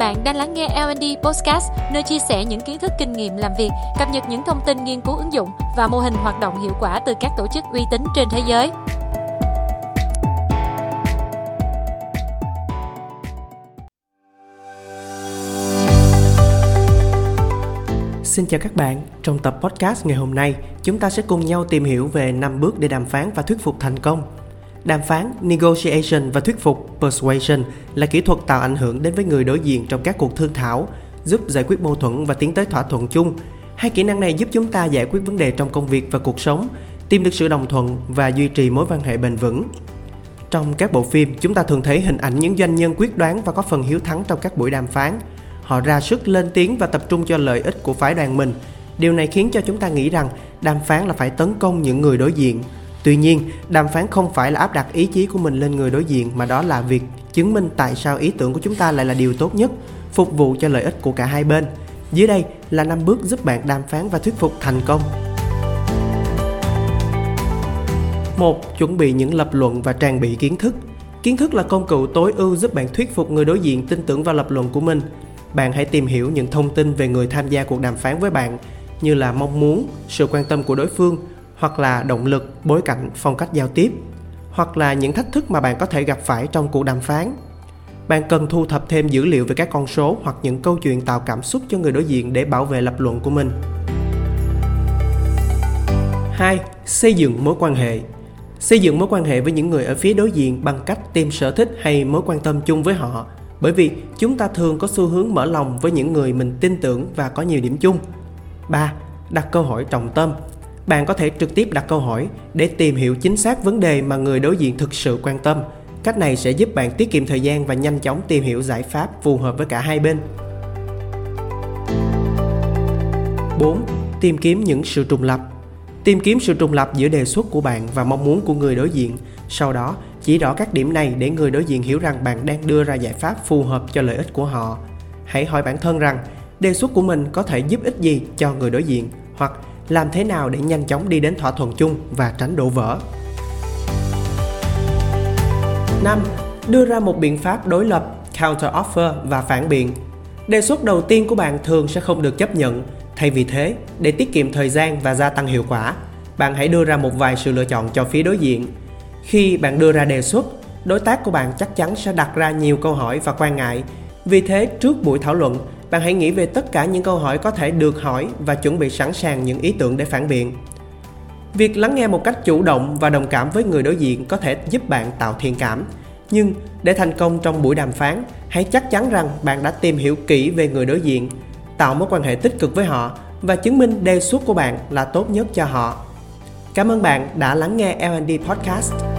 Bạn đang lắng nghe L&D Podcast, nơi chia sẻ những kiến thức kinh nghiệm làm việc, cập nhật những thông tin nghiên cứu ứng dụng và mô hình hoạt động hiệu quả từ các tổ chức uy tín trên thế giới. Xin chào các bạn, trong tập podcast ngày hôm nay, chúng ta sẽ cùng nhau tìm hiểu về 5 bước để đàm phán và thuyết phục thành công. Đàm phán, negotiation và thuyết phục, persuasion là kỹ thuật tạo ảnh hưởng đến với người đối diện trong các cuộc thương thảo, giúp giải quyết mâu thuẫn và tiến tới thỏa thuận chung. Hai kỹ năng này giúp chúng ta giải quyết vấn đề trong công việc và cuộc sống, tìm được sự đồng thuận và duy trì mối quan hệ bền vững. Trong các bộ phim, chúng ta thường thấy hình ảnh những doanh nhân quyết đoán và có phần hiếu thắng trong các buổi đàm phán. Họ ra sức lên tiếng và tập trung cho lợi ích của phái đoàn mình. Điều này khiến cho chúng ta nghĩ rằng đàm phán là phải tấn công những người đối diện. Tuy nhiên, đàm phán không phải là áp đặt ý chí của mình lên người đối diện mà đó là việc chứng minh tại sao ý tưởng của chúng ta lại là điều tốt nhất, phục vụ cho lợi ích của cả hai bên. Dưới đây là 5 bước giúp bạn đàm phán và thuyết phục thành công. 1. Chuẩn bị những lập luận và trang bị kiến thức. Kiến thức là công cụ tối ưu giúp bạn thuyết phục người đối diện tin tưởng vào lập luận của mình. Bạn hãy tìm hiểu những thông tin về người tham gia cuộc đàm phán với bạn như là mong muốn, sự quan tâm của đối phương hoặc là động lực, bối cảnh, phong cách giao tiếp hoặc là những thách thức mà bạn có thể gặp phải trong cuộc đàm phán. Bạn cần thu thập thêm dữ liệu về các con số hoặc những câu chuyện tạo cảm xúc cho người đối diện để bảo vệ lập luận của mình. 2. Xây dựng mối quan hệ Xây dựng mối quan hệ với những người ở phía đối diện bằng cách tìm sở thích hay mối quan tâm chung với họ bởi vì chúng ta thường có xu hướng mở lòng với những người mình tin tưởng và có nhiều điểm chung. 3. Đặt câu hỏi trọng tâm. Bạn có thể trực tiếp đặt câu hỏi để tìm hiểu chính xác vấn đề mà người đối diện thực sự quan tâm. Cách này sẽ giúp bạn tiết kiệm thời gian và nhanh chóng tìm hiểu giải pháp phù hợp với cả hai bên. 4. Tìm kiếm những sự trùng lập Tìm kiếm sự trùng lập giữa đề xuất của bạn và mong muốn của người đối diện. Sau đó, chỉ rõ các điểm này để người đối diện hiểu rằng bạn đang đưa ra giải pháp phù hợp cho lợi ích của họ. Hãy hỏi bản thân rằng đề xuất của mình có thể giúp ích gì cho người đối diện hoặc làm thế nào để nhanh chóng đi đến thỏa thuận chung và tránh đổ vỡ. 5. Đưa ra một biện pháp đối lập, counter offer và phản biện. Đề xuất đầu tiên của bạn thường sẽ không được chấp nhận. Thay vì thế, để tiết kiệm thời gian và gia tăng hiệu quả, bạn hãy đưa ra một vài sự lựa chọn cho phía đối diện. Khi bạn đưa ra đề xuất, đối tác của bạn chắc chắn sẽ đặt ra nhiều câu hỏi và quan ngại. Vì thế, trước buổi thảo luận, bạn hãy nghĩ về tất cả những câu hỏi có thể được hỏi và chuẩn bị sẵn sàng những ý tưởng để phản biện. Việc lắng nghe một cách chủ động và đồng cảm với người đối diện có thể giúp bạn tạo thiện cảm. Nhưng để thành công trong buổi đàm phán, hãy chắc chắn rằng bạn đã tìm hiểu kỹ về người đối diện, tạo mối quan hệ tích cực với họ và chứng minh đề xuất của bạn là tốt nhất cho họ. Cảm ơn bạn đã lắng nghe L&D Podcast.